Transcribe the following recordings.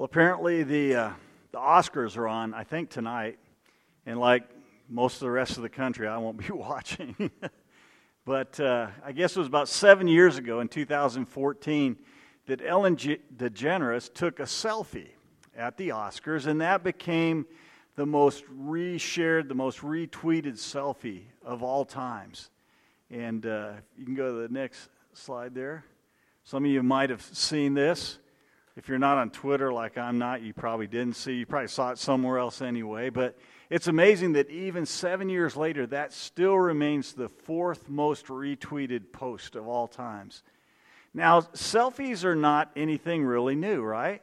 Well, apparently the uh, the Oscars are on. I think tonight, and like most of the rest of the country, I won't be watching. but uh, I guess it was about seven years ago in 2014 that Ellen DeGeneres took a selfie at the Oscars, and that became the most reshared, the most retweeted selfie of all times. And uh, you can go to the next slide there. Some of you might have seen this. If you're not on Twitter like I'm not, you probably didn't see. You probably saw it somewhere else anyway. But it's amazing that even seven years later, that still remains the fourth most retweeted post of all times. Now, selfies are not anything really new, right?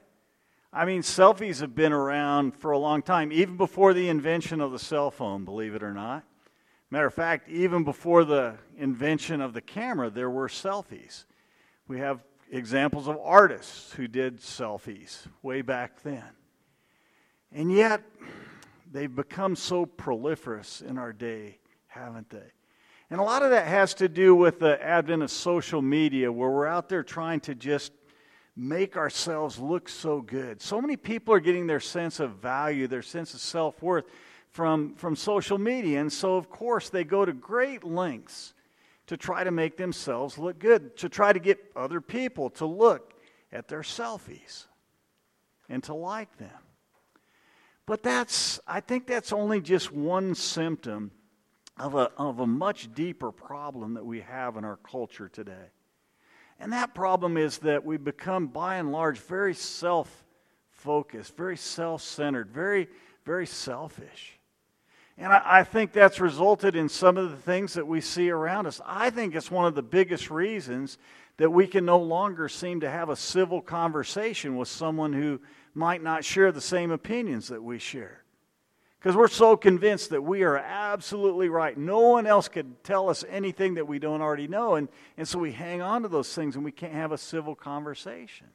I mean, selfies have been around for a long time, even before the invention of the cell phone, believe it or not. Matter of fact, even before the invention of the camera, there were selfies. We have examples of artists who did selfies way back then. And yet, they've become so proliferous in our day, haven't they? And a lot of that has to do with the advent of social media, where we're out there trying to just make ourselves look so good. So many people are getting their sense of value, their sense of self worth from, from social media. And so, of course, they go to great lengths to try to make themselves look good, to try to get other people to look at their selfies and to like them. But that's, I think that's only just one symptom of a, of a much deeper problem that we have in our culture today. And that problem is that we become, by and large, very self focused, very self centered, very, very selfish. And I, I, think that's resulted in some of the things that we see around us. I think it's one of the biggest reasons that we can no longer seem to have a civil conversation with someone who might not share the same opinions that we share. Because we're so convinced that we are absolutely right. No one else could tell us anything that we don't already know. And, and so we hang on to those things and we can't have a civil conversation.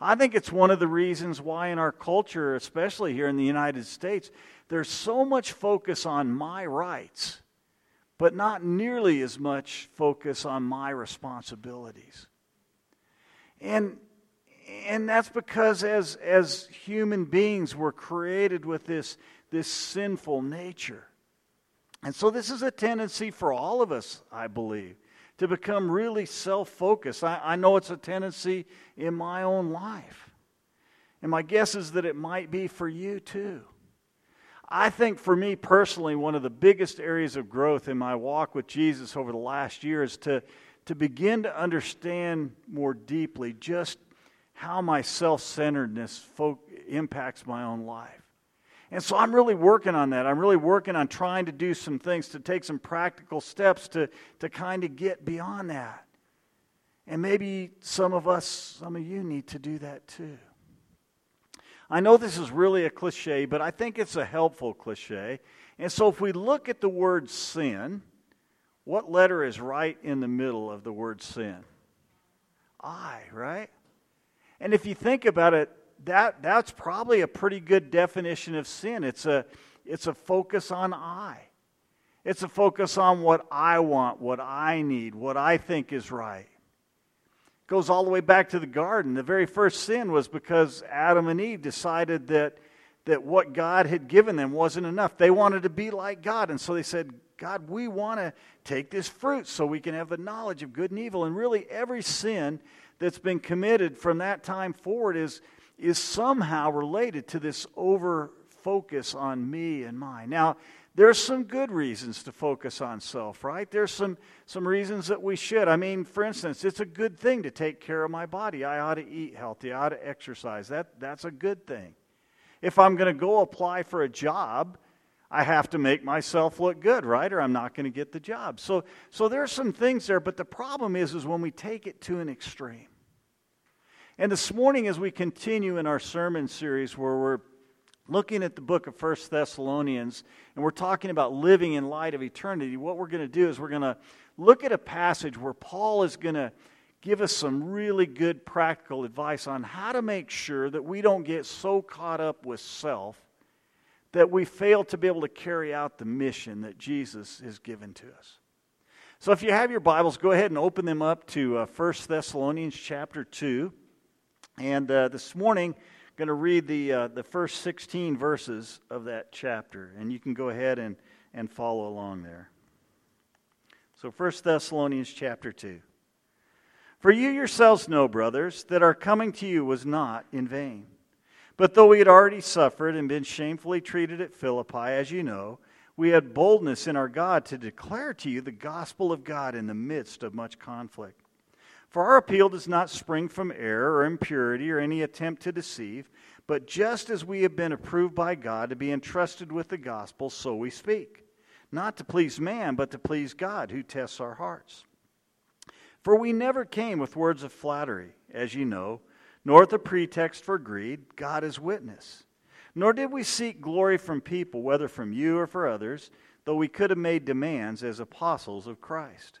I think it's one of the reasons why, in our culture, especially here in the United States, there's so much focus on my rights, but not nearly as much focus on my responsibilities. And and that's because as, as human beings, we're created with this, this sinful nature. And so, this is a tendency for all of us, I believe, to become really self focused. I, I know it's a tendency in my own life. And my guess is that it might be for you too. I think for me personally, one of the biggest areas of growth in my walk with Jesus over the last year is to, to begin to understand more deeply just how my self centeredness impacts my own life. And so I'm really working on that. I'm really working on trying to do some things, to take some practical steps to, to kind of get beyond that. And maybe some of us, some of you need to do that too. I know this is really a cliche, but I think it's a helpful cliche. And so if we look at the word sin, what letter is right in the middle of the word sin? I, right? And if you think about it, that, that's probably a pretty good definition of sin. It's a, it's a focus on I. It's a focus on what I want, what I need, what I think is right. Goes all the way back to the garden. The very first sin was because Adam and Eve decided that, that what God had given them wasn't enough. They wanted to be like God. And so they said, God, we want to take this fruit so we can have the knowledge of good and evil. And really, every sin that's been committed from that time forward is, is somehow related to this over focus on me and mine. Now, there's some good reasons to focus on self, right? There's some, some reasons that we should. I mean, for instance, it's a good thing to take care of my body. I ought to eat healthy, I ought to exercise. That, that's a good thing. If I'm going to go apply for a job, I have to make myself look good, right? Or I'm not going to get the job. So, so there's some things there, but the problem is, is when we take it to an extreme. And this morning, as we continue in our sermon series where we're looking at the book of First Thessalonians and we're talking about living in light of eternity, what we're going to do is we're going to look at a passage where Paul is going to give us some really good practical advice on how to make sure that we don't get so caught up with self that we fail to be able to carry out the mission that Jesus has given to us. So if you have your Bibles, go ahead and open them up to uh, 1 Thessalonians chapter 2. And uh, this morning, going to read the, uh, the first 16 verses of that chapter, and you can go ahead and, and follow along there. So, 1 Thessalonians chapter 2. For you yourselves know, brothers, that our coming to you was not in vain. But though we had already suffered and been shamefully treated at Philippi, as you know, we had boldness in our God to declare to you the gospel of God in the midst of much conflict. For our appeal does not spring from error or impurity or any attempt to deceive, but just as we have been approved by God to be entrusted with the gospel, so we speak. Not to please man, but to please God, who tests our hearts. For we never came with words of flattery, as you know, nor with a pretext for greed, God is witness. Nor did we seek glory from people, whether from you or for others, though we could have made demands as apostles of Christ.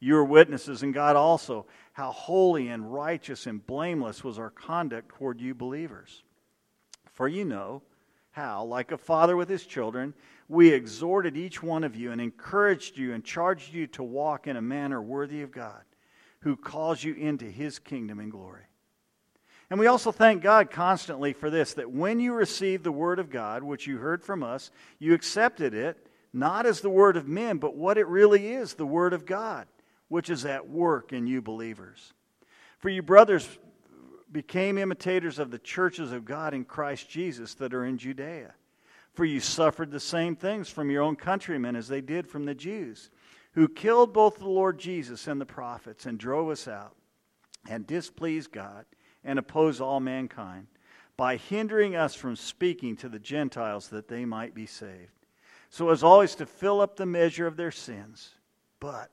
You are witnesses, and God also, how holy and righteous and blameless was our conduct toward you believers. For you know how, like a father with his children, we exhorted each one of you and encouraged you and charged you to walk in a manner worthy of God, who calls you into his kingdom and glory. And we also thank God constantly for this that when you received the word of God, which you heard from us, you accepted it not as the word of men, but what it really is the word of God which is at work in you believers. For you brothers became imitators of the churches of God in Christ Jesus that are in Judea. For you suffered the same things from your own countrymen as they did from the Jews, who killed both the Lord Jesus and the prophets and drove us out and displeased God and opposed all mankind by hindering us from speaking to the Gentiles that they might be saved. So as always to fill up the measure of their sins. But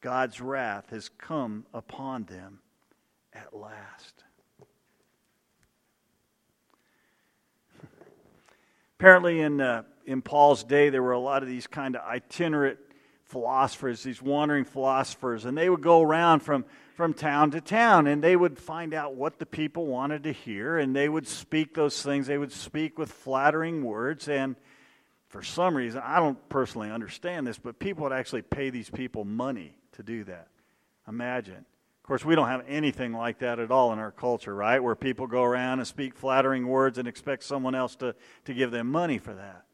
God's wrath has come upon them at last. Apparently, in, uh, in Paul's day, there were a lot of these kind of itinerant philosophers, these wandering philosophers, and they would go around from, from town to town and they would find out what the people wanted to hear and they would speak those things. They would speak with flattering words and for some reason, I don't personally understand this, but people would actually pay these people money to do that. Imagine. Of course, we don't have anything like that at all in our culture, right? Where people go around and speak flattering words and expect someone else to, to give them money for that.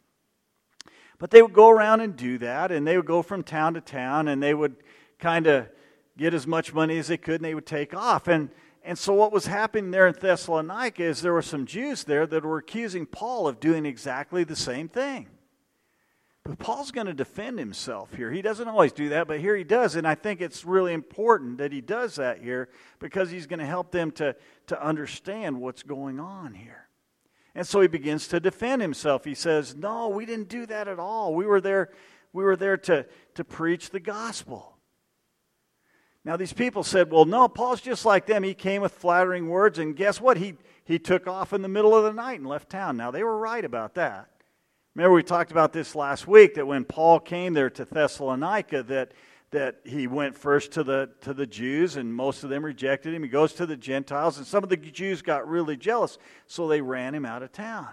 But they would go around and do that, and they would go from town to town, and they would kind of get as much money as they could, and they would take off. And, and so, what was happening there in Thessalonica is there were some Jews there that were accusing Paul of doing exactly the same thing. But Paul's going to defend himself here. He doesn't always do that, but here he does. And I think it's really important that he does that here because he's going to help them to, to understand what's going on here. And so he begins to defend himself. He says, No, we didn't do that at all. We were there, we were there to, to preach the gospel. Now, these people said, Well, no, Paul's just like them. He came with flattering words, and guess what? He, he took off in the middle of the night and left town. Now, they were right about that. Remember, we talked about this last week that when Paul came there to Thessalonica, that, that he went first to the, to the Jews, and most of them rejected him. He goes to the Gentiles, and some of the Jews got really jealous, so they ran him out of town.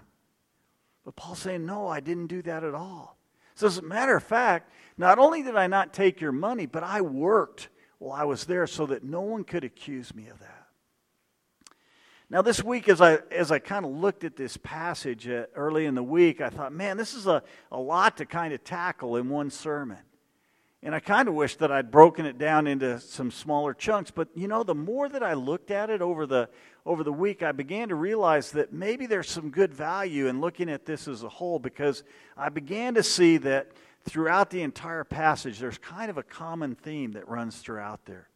But Paul's saying, No, I didn't do that at all. So, as a matter of fact, not only did I not take your money, but I worked while I was there so that no one could accuse me of that. Now, this week, as I, as I kind of looked at this passage uh, early in the week, I thought, man, this is a, a lot to kind of tackle in one sermon. And I kind of wish that I'd broken it down into some smaller chunks. But, you know, the more that I looked at it over the, over the week, I began to realize that maybe there's some good value in looking at this as a whole because I began to see that throughout the entire passage, there's kind of a common theme that runs throughout there.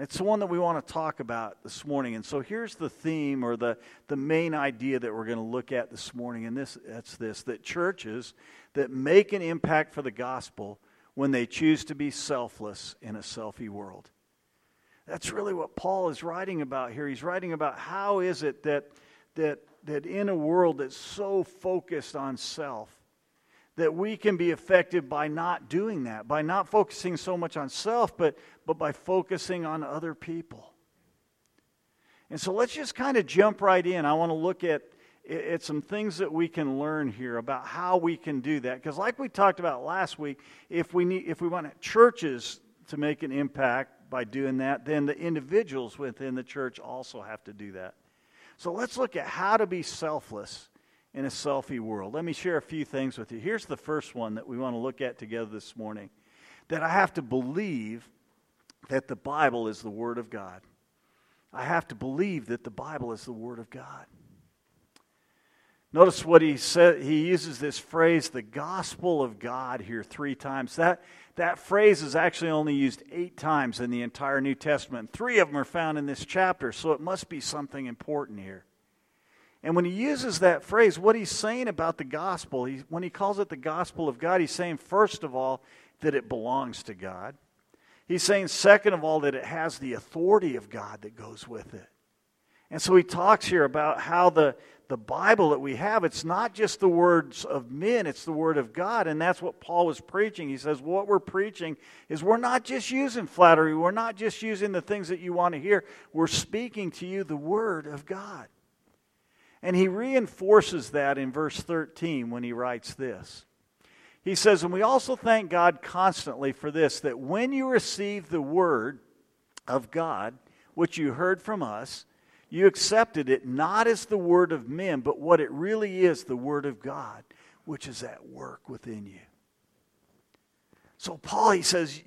It's the one that we want to talk about this morning. And so here's the theme or the, the main idea that we're going to look at this morning. And this, that's this that churches that make an impact for the gospel when they choose to be selfless in a selfie world. That's really what Paul is writing about here. He's writing about how is it that, that, that in a world that's so focused on self, that we can be effective by not doing that, by not focusing so much on self, but, but by focusing on other people. And so let's just kind of jump right in. I want to look at, at some things that we can learn here about how we can do that. Because, like we talked about last week, if we, need, if we want churches to make an impact by doing that, then the individuals within the church also have to do that. So let's look at how to be selfless in a selfie world. Let me share a few things with you. Here's the first one that we want to look at together this morning that I have to believe that the Bible is the Word of God. I have to believe that the Bible is the Word of God. Notice what he said. He uses this phrase, the gospel of God, here three times. That, that phrase is actually only used eight times in the entire New Testament. Three of them are found in this chapter, so it must be something important here. And when he uses that phrase, what he's saying about the gospel, he, when he calls it the gospel of God, he's saying, first of all, that it belongs to God. He's saying, second of all, that it has the authority of God that goes with it. And so he talks here about how the, the Bible that we have, it's not just the words of men, it's the Word of God. And that's what Paul was preaching. He says, What we're preaching is we're not just using flattery, we're not just using the things that you want to hear, we're speaking to you the Word of God. And he reinforces that in verse 13 when he writes this. He says, And we also thank God constantly for this, that when you received the Word of God, which you heard from us, you accepted it not as the word of men, but what it really is the word of God, which is at work within you. So, Paul, he says,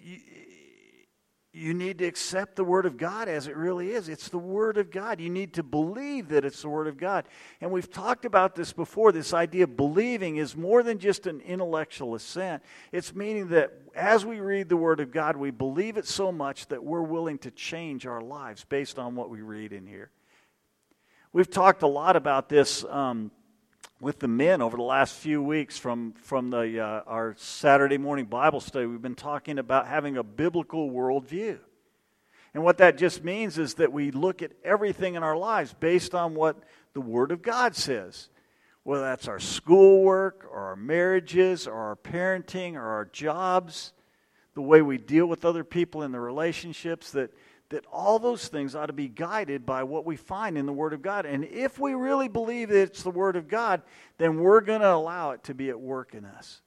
you, need to accept the Word of God as it really is. It's the Word of God. You need to believe that it's the Word of God. And we've talked about this before. This idea of believing is more than just an intellectual assent. It's meaning that as we read the Word of God, we believe it so much that we're willing to change our lives based on what we read in here. We've talked a lot about this um, with the men over the last few weeks from, from the, uh, our Saturday morning Bible study. We've been talking about having a biblical worldview. And what that just means is that we look at everything in our lives based on what the Word of God says. Whether that's our schoolwork, or our marriages, or our parenting, or our jobs, the way we deal with other people in the relationships, that that all those things ought to be guided by what we find in the Word of God. And if we really believe that it's the Word of God, then we're going to allow it to be at work in us.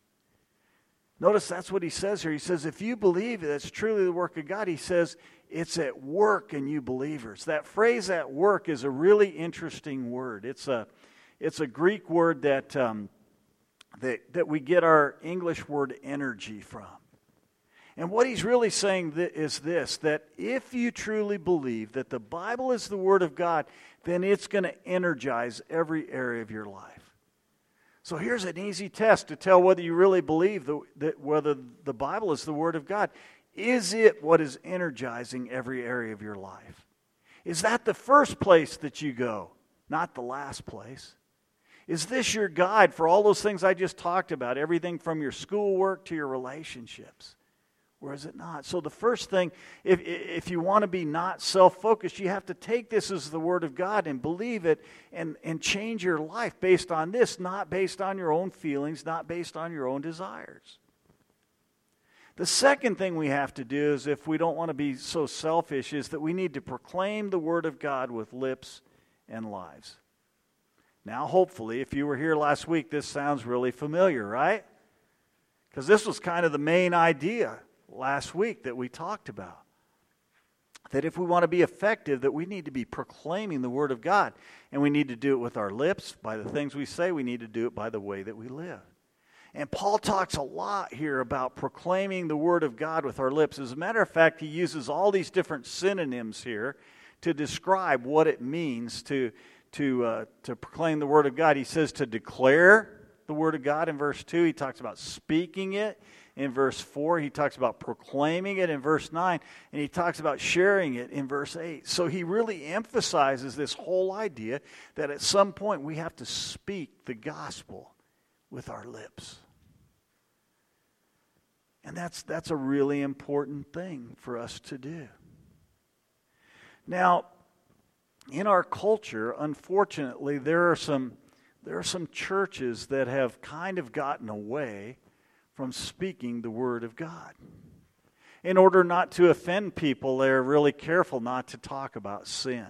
Notice that's what he says here. He says, if you believe that it's truly the work of God, he says, it's at work in you believers. That phrase at work is a really interesting word. It's a, it's a Greek word that, um, that, that we get our English word energy from. And what he's really saying is this that if you truly believe that the Bible is the Word of God, then it's going to energize every area of your life. So here's an easy test to tell whether you really believe the, that whether the Bible is the Word of God. Is it what is energizing every area of your life? Is that the first place that you go, not the last place? Is this your guide for all those things I just talked about, everything from your schoolwork to your relationships? Or is it not? So, the first thing, if, if you want to be not self focused, you have to take this as the Word of God and believe it and, and change your life based on this, not based on your own feelings, not based on your own desires. The second thing we have to do is, if we don't want to be so selfish, is that we need to proclaim the Word of God with lips and lives. Now, hopefully, if you were here last week, this sounds really familiar, right? Because this was kind of the main idea last week that we talked about. That if we want to be effective, that we need to be proclaiming the Word of God. And we need to do it with our lips, by the things we say. We need to do it by the way that we live. And Paul talks a lot here about proclaiming the Word of God with our lips. As a matter of fact, he uses all these different synonyms here to describe what it means to, to, uh, to proclaim the Word of God. He says to declare the Word of God in verse 2. He talks about speaking it in verse 4. He talks about proclaiming it in verse 9. And he talks about sharing it in verse 8. So he really emphasizes this whole idea that at some point we have to speak the gospel with our lips. And that's, that's a really important thing for us to do. Now, in our culture, unfortunately, there are some there are some churches that have kind of gotten away from speaking the Word of God. In order not to offend people, they're really careful not to talk about sin.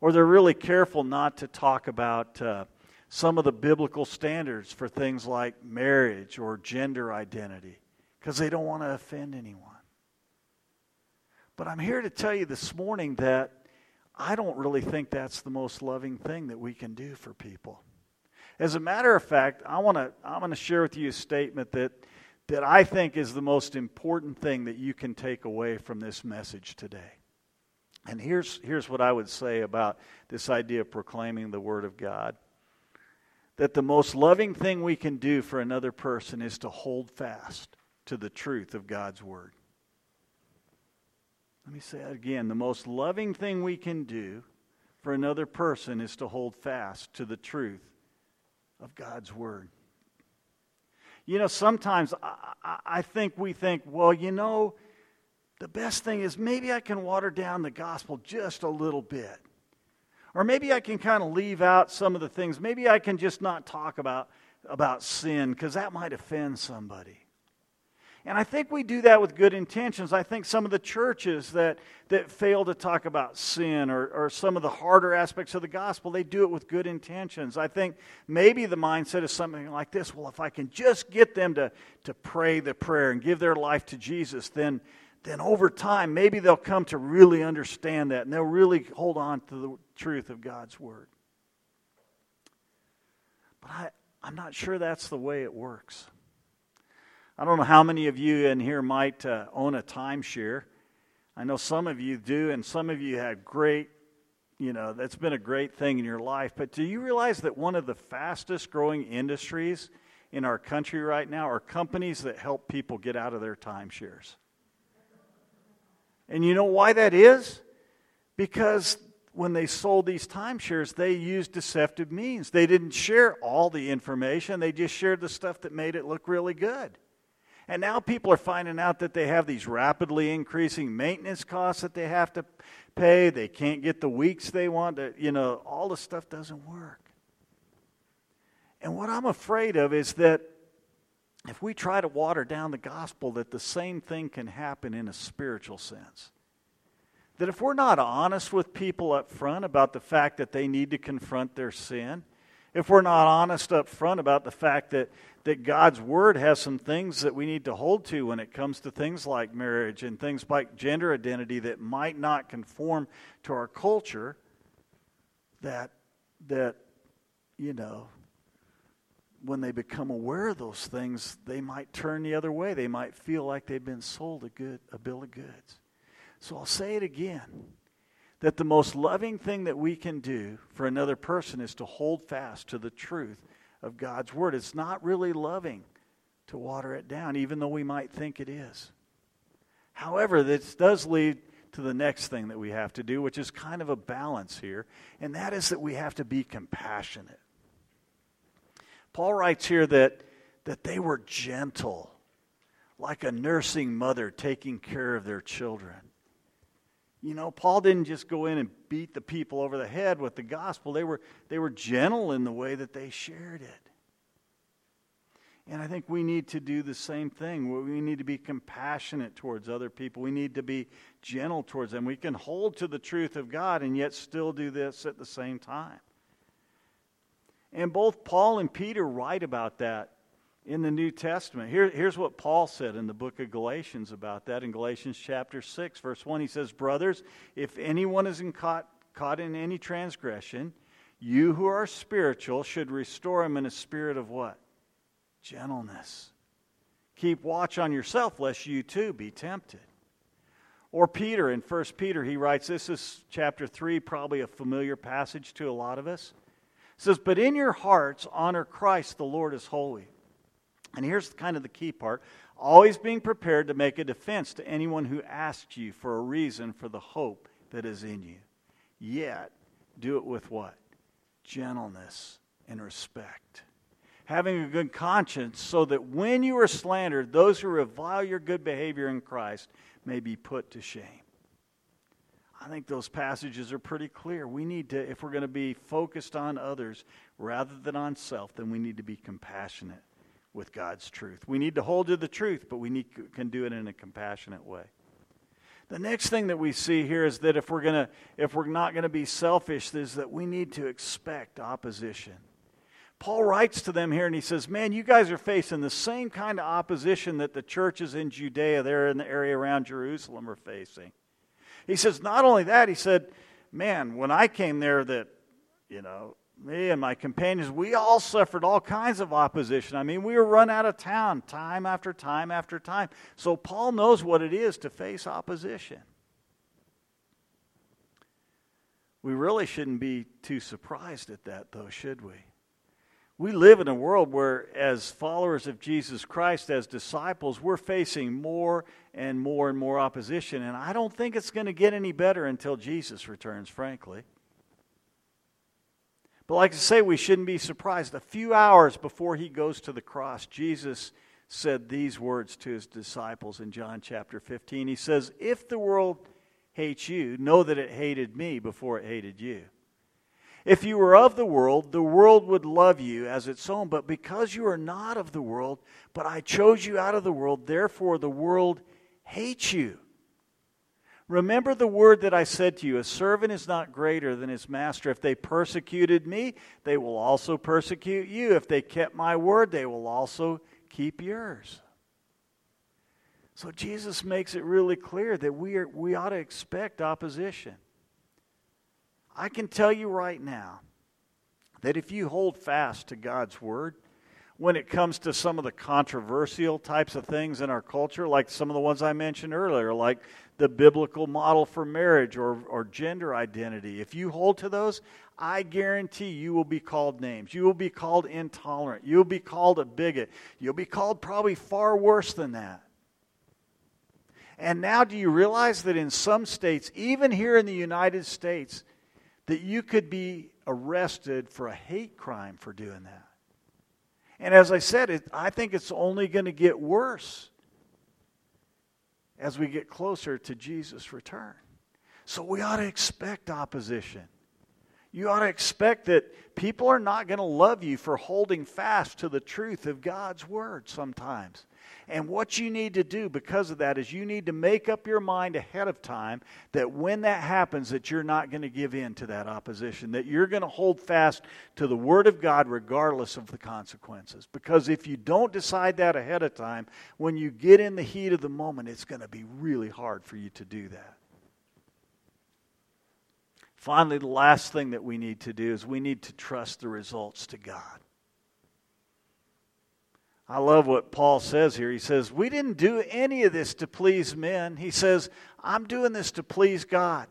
Or they're really careful not to talk about uh, some of the biblical standards for things like marriage or gender identity because they don't want to offend anyone. But I'm here to tell you this morning that I don't really think that's the most loving thing that we can do for people. As a matter of fact, I want to I'm going to share with you a statement that that I think is the most important thing that you can take away from this message today. And here's here's what I would say about this idea of proclaiming the word of God. That the most loving thing we can do for another person is to hold fast to the truth of God's word. Let me say that again. The most loving thing we can do for another person is to hold fast to the truth of God's Word. You know, sometimes I, I, think we think, well, you know, the best thing is maybe I can water down the gospel just a little bit. Or maybe I can kind of leave out some of the things. Maybe I can just not talk about, about sin because that might offend somebody. And I think we do that with good intentions. I think some of the churches that, that fail to talk about sin or, or some of the harder aspects of the gospel, they do it with good intentions. I think maybe the mindset is something like this well, if I can just get them to, to pray the prayer and give their life to Jesus, then, then over time, maybe they'll come to really understand that and they'll really hold on to the truth of God's word. But I, I'm not sure that's the way it works. I don't know how many of you in here might uh, own a timeshare. I know some of you do, and some of you have great, you know, that's been a great thing in your life. But do you realize that one of the fastest growing industries in our country right now are companies that help people get out of their timeshares? And you know why that is? Because when they sold these timeshares, they used deceptive means. They didn't share all the information, they just shared the stuff that made it look really good. And now people are finding out that they have these rapidly increasing maintenance costs that they have to pay. They can't get the weeks they want. To, you know, all the stuff doesn't work. And what I'm afraid of is that if we try to water down the gospel, that the same thing can happen in a spiritual sense. That if we're not honest with people up front about the fact that they need to confront their sin, if we're not honest up front about the fact that, that God's Word has some things that we need to hold to when it comes to things like marriage and things like gender identity that might not conform to our culture, that, that you know, when they become aware of those things, they might turn the other way. They might feel like they've been sold a, good, a bill of goods. So I'll say it again that the most loving thing that we can do for another person is to hold fast to the truth of God's Word. It's not really loving to water it down, even though we might think it is. However, this does lead to the next thing that we have to do, which is kind of a balance here, and that is that we have to be compassionate. Paul writes here that, that they were gentle, like a nursing mother taking care of their children. You know, Paul didn't just go in and beat the people over the head with the gospel. They were, they were gentle in the way that they shared it. And I think we need to do the same thing. We need to be compassionate towards other people. We need to be gentle towards them. We can hold to the truth of God and yet still do this at the same time. And both Paul and Peter write about that in the New Testament. Here, here's what Paul said in the book of Galatians about that. In Galatians chapter 6, verse 1, he says, Brothers, if anyone is in caught, caught in any transgression, you who are spiritual should restore him in a spirit of what? Gentleness. Keep watch on yourself, lest you too be tempted. Or Peter, in 1 Peter, he writes, this is chapter 3, probably a familiar passage to a lot of us. It says, But in your hearts honor Christ the Lord as holy and here's kind of the key part always being prepared to make a defense to anyone who asks you for a reason for the hope that is in you. Yet, do it with what? Gentleness and respect. Having a good conscience so that when you are slandered, those who revile your good behavior in Christ may be put to shame. I think those passages are pretty clear. We need to, if we're going to be focused on others rather than on self, then we need to be compassionate with God's truth. We need to hold to the truth, but we need, can do it in a compassionate way. The next thing that we see here is that if we're to if we're not going to be selfish is that we need to expect opposition. Paul writes to them here and he says, "Man, you guys are facing the same kind of opposition that the churches in Judea there in the area around Jerusalem are facing." He says, "Not only that, he said, man, when I came there that, you know, me and my companions, we all suffered all kinds of opposition. I mean, we were run out of town time after time after time. So Paul knows what it is to face opposition. We really shouldn't be too surprised at that, though, should we? We live in a world where, as followers of Jesus Christ, as disciples, we're facing more and more and more opposition. And I don't think it's going to get any better until Jesus returns, frankly. But like I say, we shouldn't be surprised. A few hours before he goes to the cross, Jesus said these words to his disciples in John chapter 15. He says, If the world hates you, know that it hated me before it hated you. If you were of the world, the world would love you as its own. But because you are not of the world, but I chose you out of the world, therefore the world hates you. Remember the word that I said to you a servant is not greater than his master. If they persecuted me, they will also persecute you. If they kept my word, they will also keep yours. So Jesus makes it really clear that we, are, we ought to expect opposition. I can tell you right now that if you hold fast to God's word, when it comes to some of the controversial types of things in our culture, like some of the ones I mentioned earlier, like the biblical model for marriage or, or gender identity. If you hold to those, I guarantee you will be called names. You will be called intolerant. You'll be called a bigot. You'll be called probably far worse than that. And now, do you realize that in some states, even here in the United States, that you could be arrested for a hate crime for doing that? And as I said, it, I think it's only going to get worse as we get closer to Jesus' return. So we ought to expect opposition. You ought to expect that people are not going to love you for holding fast to the truth of God's word sometimes. And what you need to do because of that is you need to make up your mind ahead of time that when that happens that you're not going to give in to that opposition, that you're going to hold fast to the word of God regardless of the consequences. Because if you don't decide that ahead of time, when you get in the heat of the moment, it's going to be really hard for you to do that. Finally, the last thing that we need to do is we need to trust the results to God. I love what Paul says here. He says, We didn't do any of this to please men. He says, I'm doing this to please God.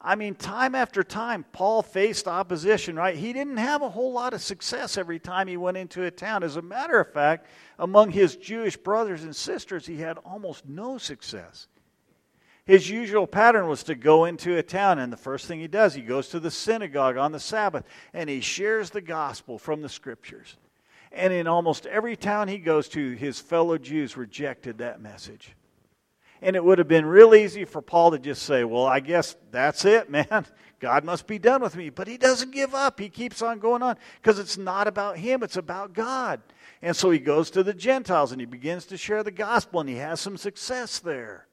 I mean, time after time, Paul faced opposition, right? He didn't have a whole lot of success every time he went into a town. As a matter of fact, among his Jewish brothers and sisters, he had almost no success. His usual pattern was to go into a town, and the first thing he does, he goes to the synagogue on the Sabbath and he shares the gospel from the scriptures. And in almost every town he goes to, his fellow Jews rejected that message. And it would have been real easy for Paul to just say, Well, I guess that's it, man. God must be done with me. But he doesn't give up. He keeps on going on because it's not about him, it's about God. And so he goes to the Gentiles and he begins to share the gospel and he has some success there.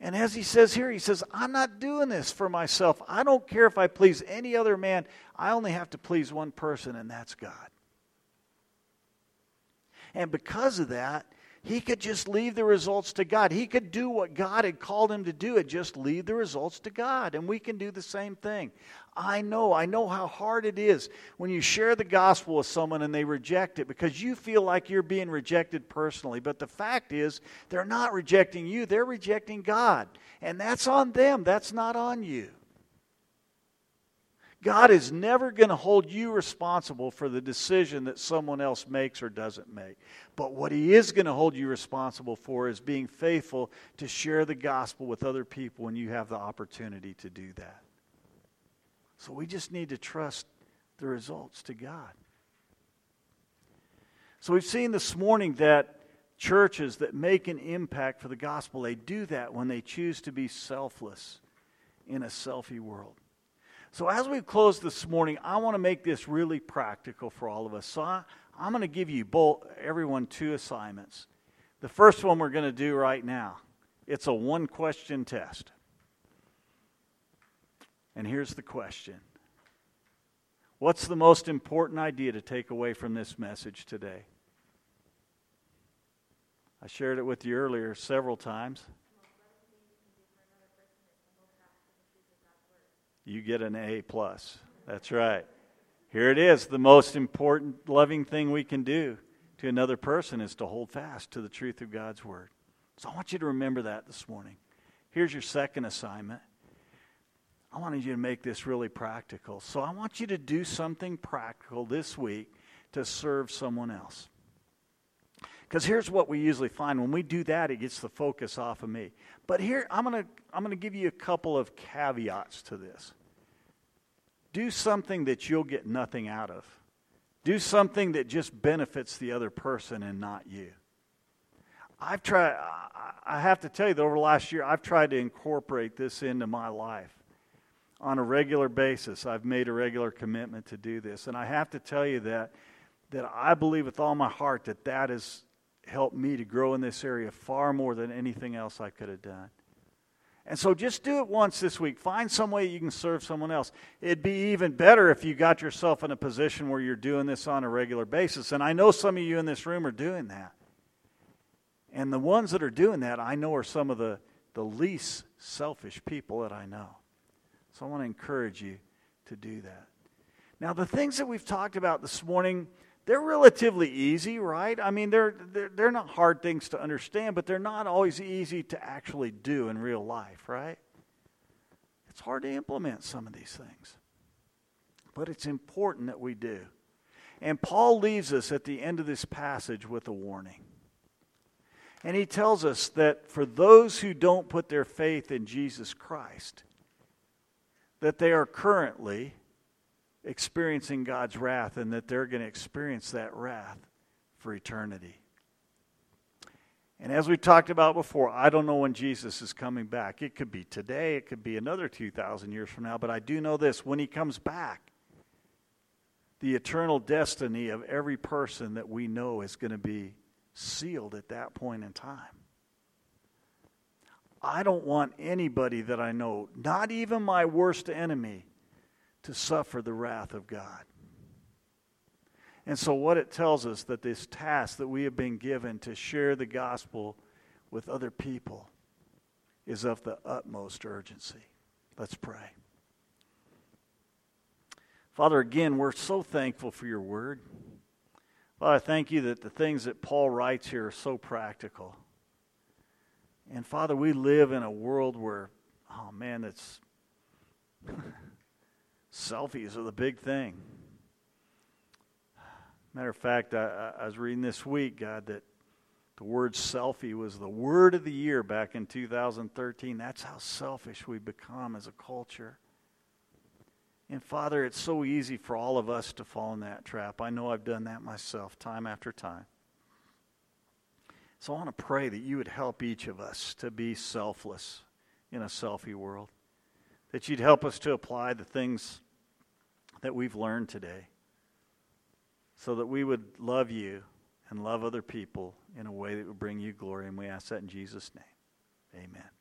And as he says here, he says, I'm not doing this for myself. I don't care if I please any other man. I only have to please one person, and that's God. And because of that, he could just leave the results to God. He could do what God had called him to do and just leave the results to God. And we can do the same thing. I know, I know how hard it is when you share the gospel with someone and they reject it because you feel like you're being rejected personally. But the fact is, they're not rejecting you, they're rejecting God. And that's on them, that's not on you. God is never going to hold you responsible for the decision that someone else makes or doesn't make. But what He is going to hold you responsible for is being faithful to share the gospel with other people when you have the opportunity to do that. So we just need to trust the results to God. So we've seen this morning that churches that make an impact for the gospel, they do that when they choose to be selfless in a selfie world. So, as we close this morning, I want to make this really practical for all of us. So, I, am going to give you both, everyone, two assignments. The first one we're going to do right now. It's a one question test. And here's the question What's the most important idea to take away from this message today? I shared it with you earlier several times. You get an A plus. That's right. Here it is. The most important loving thing we can do to another person is to hold fast to the truth of God's word. So I want you to remember that this morning. Here's your second assignment. I wanted you to make this really practical. So I want you to do something practical this week to serve someone else. Because here's what we usually find when we do that, it gets the focus off of me. But here, I'm going to I'm going to give you a couple of caveats to this. Do something that you'll get nothing out of, do something that just benefits the other person and not you. I've tried, I have to tell you that over the last year, I've tried to incorporate this into my life on a regular basis. I've made a regular commitment to do this. And I have to tell you that, that I believe with all my heart that that has helped me to grow in this area far more than anything else I could have done. And so just do it once this week. Find some way you can serve someone else. It'd be even better if you got yourself in a position where you're doing this on a regular basis. And I know some of you in this room are doing that. And the ones that are doing that, I know are some of the, the least selfish people that I know. So I want to encourage you to do that. Now, the things that we've talked about this morning, they're relatively easy, right? I mean, they're, they're, they're not hard things to understand, but they're not always easy to actually do in real life, right? It's hard to implement some of these things. But it's important that we do. And Paul leaves us at the end of this passage with a warning. And he tells us that for those who don't put their faith in Jesus Christ, that they are currently experiencing God's wrath and that they're going to experience that wrath for eternity. And as we talked about before, I don't know when Jesus is coming back. It could be today, it could be another 2,000 years from now, but I do know this when he comes back, the eternal destiny of every person that we know is going to be sealed at that point in time. I don't want anybody that I know, not even my worst enemy, to suffer the wrath of God. And so, what it tells us that this task that we have been given to share the gospel with other people is of the utmost urgency. Let's pray. Father, again, we're so thankful for your word. Father, I thank you that the things that Paul writes here are so practical. And Father, we live in a world where, oh man, it's selfies are the big thing. Matter of fact, I, I, was reading this week, God, that the word selfie was the word of the year back in 2013. That's how selfish we become as a culture. And Father, it's so easy for all of us to fall in that trap. I know I've done that myself time after time. So I want to pray that you would help each of us to be selfless in a selfie world. That you'd help us to apply the things that we've learned today so that we would love you and love other people in a way that would bring you glory. And we ask that in Jesus' name. Amen.